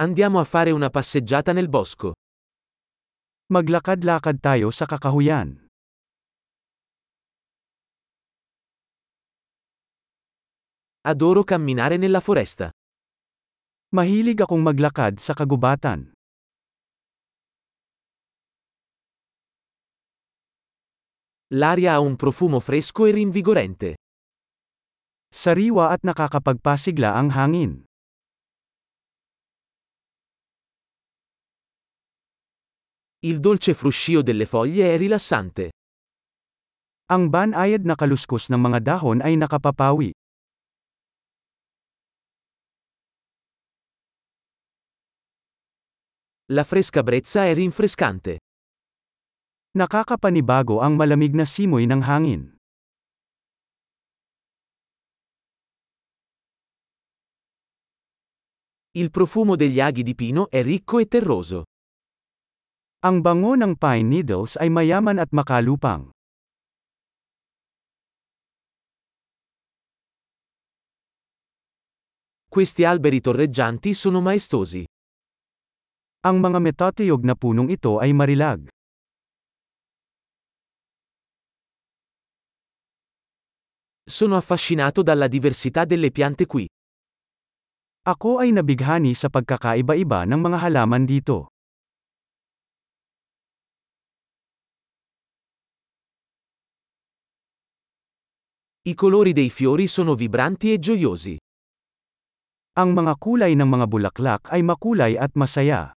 Andiamo a fare una passeggiata nel bosco. Maglakad-lakad tayo sa kakahuyan. Adoro camminare nella foresta. Mahilig akong maglakad sa kagubatan. L'aria ha un profumo fresco e rinvigorente. Sariwa at nakakapagpasigla ang hangin. Il dolce fruscio delle foglie è rilassante. Ang banayad na kaluskos ng mga dahon ay nakapapawi. La fresca brezza è rinfrescante. Nakakapanibago ang malamig na simoy ng hangin. Il profumo degli aghi di pino è ricco e terroso. Ang bango ng pine needles ay mayaman at makalupang. Questi alberi torreggianti sono maestosi. Ang mga metatiyog na punong ito ay marilag. Sono affascinato dalla diversità delle piante qui. Ako ay nabighani sa pagkakaiba-iba ng mga halaman dito. I colori dei fiori sono vibranti e gioiosi. Ang mga kulay ng mga bulaklak ay makulay at masaya.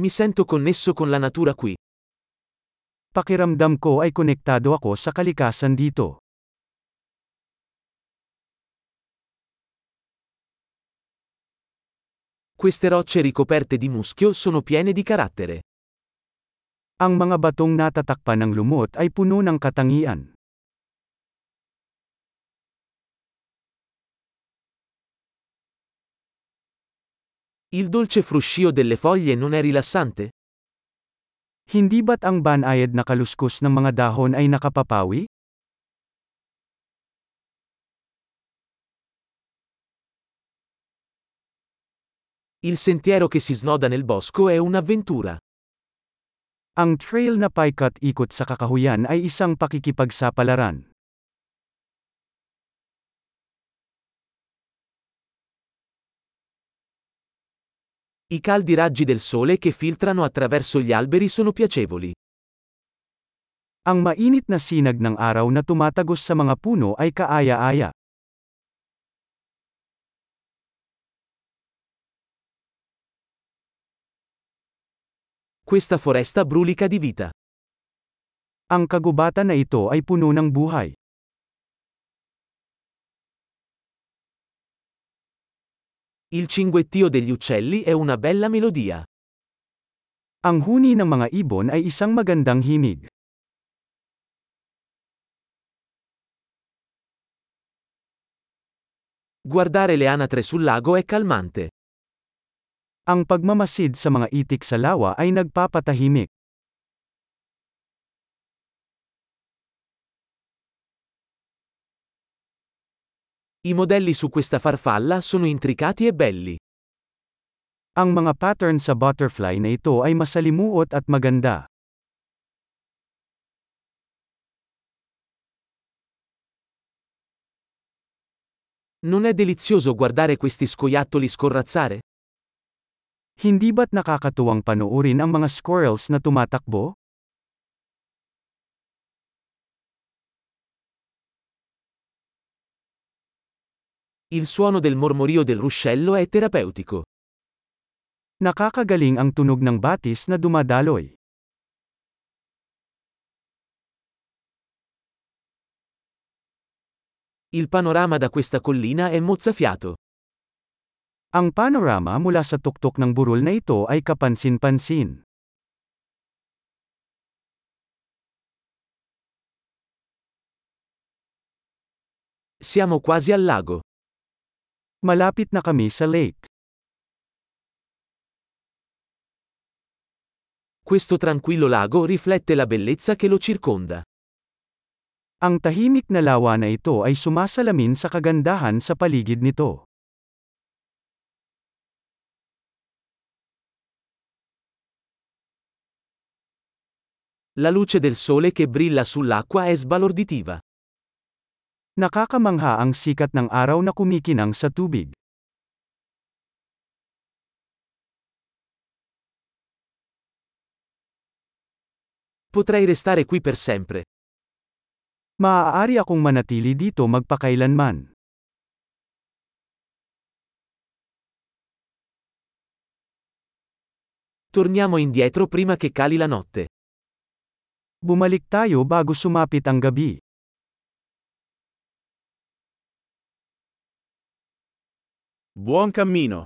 Mi sento connesso con la natura qui. Pakiramdam ko ay konektado ako sa kalikasan dito. Queste rocce ricoperte di muschio sono piene di carattere. Ang mga batong natatakpan ng lumot ay puno ng katangian. Il dolce fruscio delle foglie non è rilassante? Hindi ba't ang banayad na kaluskos ng mga dahon ay nakapapawi? Il sentiero che si snoda nel bosco è un'avventura. Ang trail na paikat-ikot sa kakahuyan ay isang pakikipagsapalaran. I caldi raggi del sole che filtrano attraverso gli alberi sono piacevoli. Ang mainit na sinag ng araw na tumatagos sa mga puno ay kaaya-aya. Questa foresta brulica di vita. Ang kagubatan na ito ay puno ng buhay. Il cinguettio degli uccelli è una bella melodia. Ang huni ng mga ibon ay isang magandang himig. Guardare le anatre sul lago è calmante. Ang pagmamasid sa mga itik sa lawa ay nagpapatahimik. I modelli su questa farfalla sono intricati e belli. Ang mga pattern sa butterfly na ito ay masalimuot at maganda. Non è delizioso guardare questi scoiattoli scorrazzare? Hindi ba't nakakatuwang panoorin ang mga squirrels na tumatakbo? Il suono del mormorio del ruscello è terapeutico. Nakakagaling ang tunog ng batis na dumadaloy. Il panorama da questa collina è mozzafiato. Ang panorama mula sa tuktok ng burol na ito ay kapansin-pansin. Siamo quasi al lago. Malapit na kami sa lake. Questo tranquillo lago riflette la bellezza che lo circonda. Ang tahimik na lawa na ito ay sumasalamin sa kagandahan sa paligid nito. La luce del sole che brilla sull'acqua è sbalorditiva. Nakakamangha ang sikat ng araw na kumikinang sa tubig. Potrei restare qui per sempre. Maaari akong manatili dito magpakailanman. Torniamo indietro prima che cali la notte. Bumalik tayo bago sumapit ang gabi. Buon cammino!